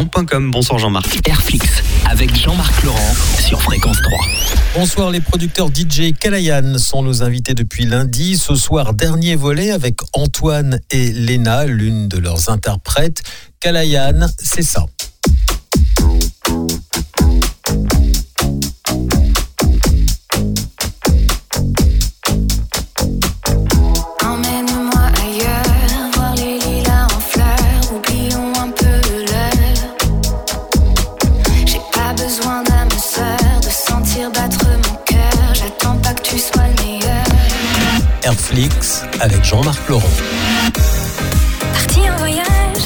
Laurent.com. Bonsoir Jean-Marc. Airflix avec Jean-Marc Laurent sur Fréquence 3. Bonsoir, les producteurs DJ Kalayan sont nos invités depuis lundi. Ce soir, dernier volet avec Antoine et Léna, l'une de leurs interprètes. Kalayan, c'est ça. Airflix avec Jean-Marc Laurent. Parti en voyage,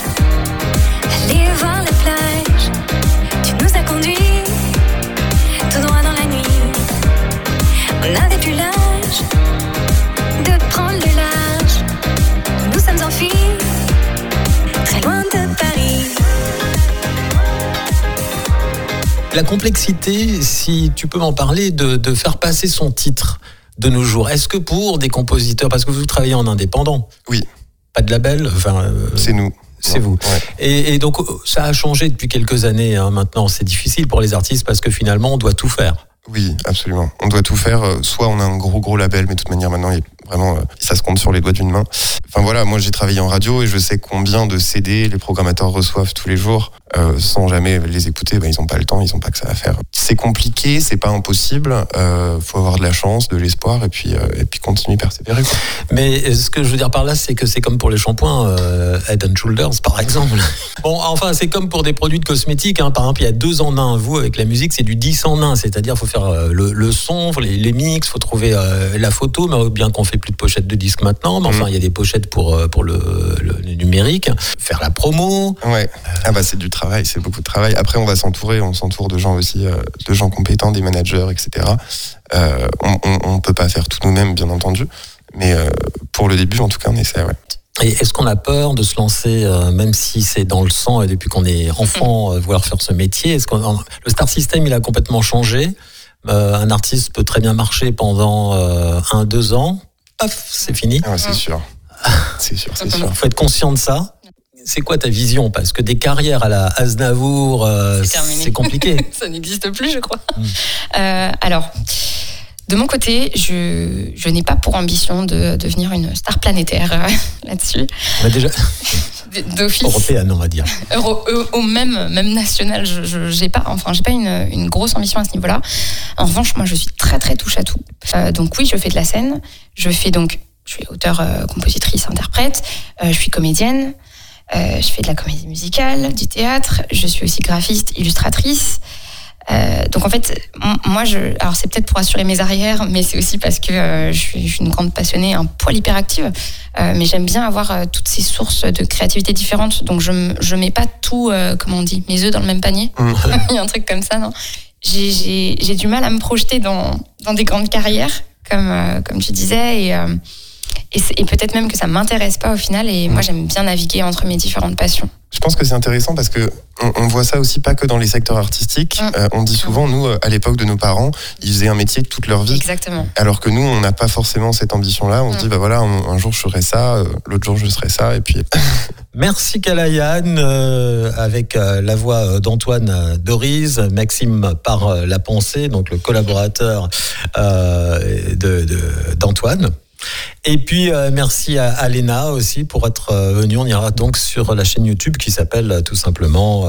aller voir la plage, tu nous as conduits tout droit dans la nuit. On n'avait plus l'âge de prendre le large. Nous sommes enfuis très loin de Paris. La complexité, si tu peux m'en parler, de, de faire passer son titre de nos jours. Est-ce que pour des compositeurs, parce que vous travaillez en indépendant, Oui, pas de label, enfin, euh, c'est nous. c'est vous. Ouais. Et, et donc euh, ça a changé depuis quelques années. hein, maintenant, c'est difficile pour les artistes parce que finalement, on doit tout faire. Oui, absolument. On doit tout faire. euh, Soit on a un gros gros label, mais de toute manière maintenant, il vraiment, ça se compte sur les doigts d'une main. Enfin voilà, moi j'ai travaillé en radio et je sais combien de CD les programmateurs reçoivent tous les jours euh, sans jamais les écouter. Ben, ils n'ont pas le temps, ils n'ont pas que ça à faire. C'est compliqué, c'est pas impossible. Euh, faut avoir de la chance, de l'espoir et puis euh, et puis continuer, persévérer. quoi. Mais ce que je veux dire par là, c'est que c'est comme pour les shampoings, euh, Head and Shoulders par exemple. Bon, enfin, c'est comme pour des produits de cosmétiques. hein. Par exemple, il y a deux en un. Vous, avec la musique, c'est du 10 en 1. C'est-à-dire, faut faire euh, le, le son, faut les, les mix, faut trouver la photo. Mais bien qu'on fait plus de pochettes de disques maintenant, mais enfin, Mhm. il y a des pochettes pour, pour le, le- le numérique. Faire la promo. Ouais. Ah bah c'est du travail, c'est beaucoup de travail. Après on va s'entourer, on s'entoure de gens aussi, euh, de gens compétents, des managers, etc. Euh, on, on peut pas faire tout nous-mêmes, bien entendu, mais euh, pour le début, en tout cas, on essaie. Ouais. Et est-ce qu'on a peur de se lancer, euh, même si c'est dans le sang et depuis qu'on est enfant, euh, vouloir faire ce métier? Est-ce qu'on le star system il a complètement changé Euh, Un artiste peut très bien marcher pendant euh, un deux ans, paf, c'est fini. Ah c'est sûr, c'est sûr, c'est sûr. Il faut être conscient de ça. C'est quoi ta vision? Parce que des carrières à la Aznavour, euh, C'est compliqué. Ça n'existe plus, je crois. Mm. Euh, alors, de mon côté, je, je n'ai pas pour ambition de devenir une star planétaire euh, là-dessus. A déjà D'office, européenne, on va dire. euro- au même, même national, je j'ai pas, enfin, j'ai pas une, une grosse ambition à ce niveau-là. En revanche, moi, je suis très très touche à tout. Donc oui, je fais de la scène. Je fais donc, je suis auteur, compositrice, interprète. Je suis comédienne. Euh, je fais de la comédie musicale, du théâtre. Je suis aussi graphiste, illustratrice. Euh, donc en fait, moi, je, alors c'est peut-être pour assurer mes arrières, mais c'est aussi parce que euh, je, suis, je suis une grande passionnée, un poil hyperactive. Euh, mais j'aime bien avoir euh, toutes ces sources de créativité différentes. Donc je, je mets pas tout, euh, comment on dit, mes œufs dans le même panier. Mm. Il y a un truc comme ça, non? J'ai- J'ai j'ai du mal à me projeter dans, dans des grandes carrières, comme, euh, comme tu disais, et, euh, et, peut-être même que ça m'intéresse pas au final. Et moi, j'aime bien naviguer entre mes différentes passions. Je pense que c'est intéressant parce que on, on voit ça aussi pas que dans les secteurs artistiques. Mm. Euh, on dit souvent, nous, euh, à l'époque de nos parents, ils faisaient un métier toute leur vie. Exactement. Alors que nous, on n'a pas forcément cette ambition-là. On se Mm. dit, bah voilà, un, un jour je ferai ça, euh, l'autre jour je serai ça, et puis Merci Kalayan, euh, avec euh, la voix d'Antoine Doris, Maxime par euh, la pensée, donc le collaborateur euh, de- de- d'Antoine. Et puis euh, merci à, à Léna aussi pour être euh, venue. On ira donc sur la chaîne YouTube qui s'appelle euh, tout simplement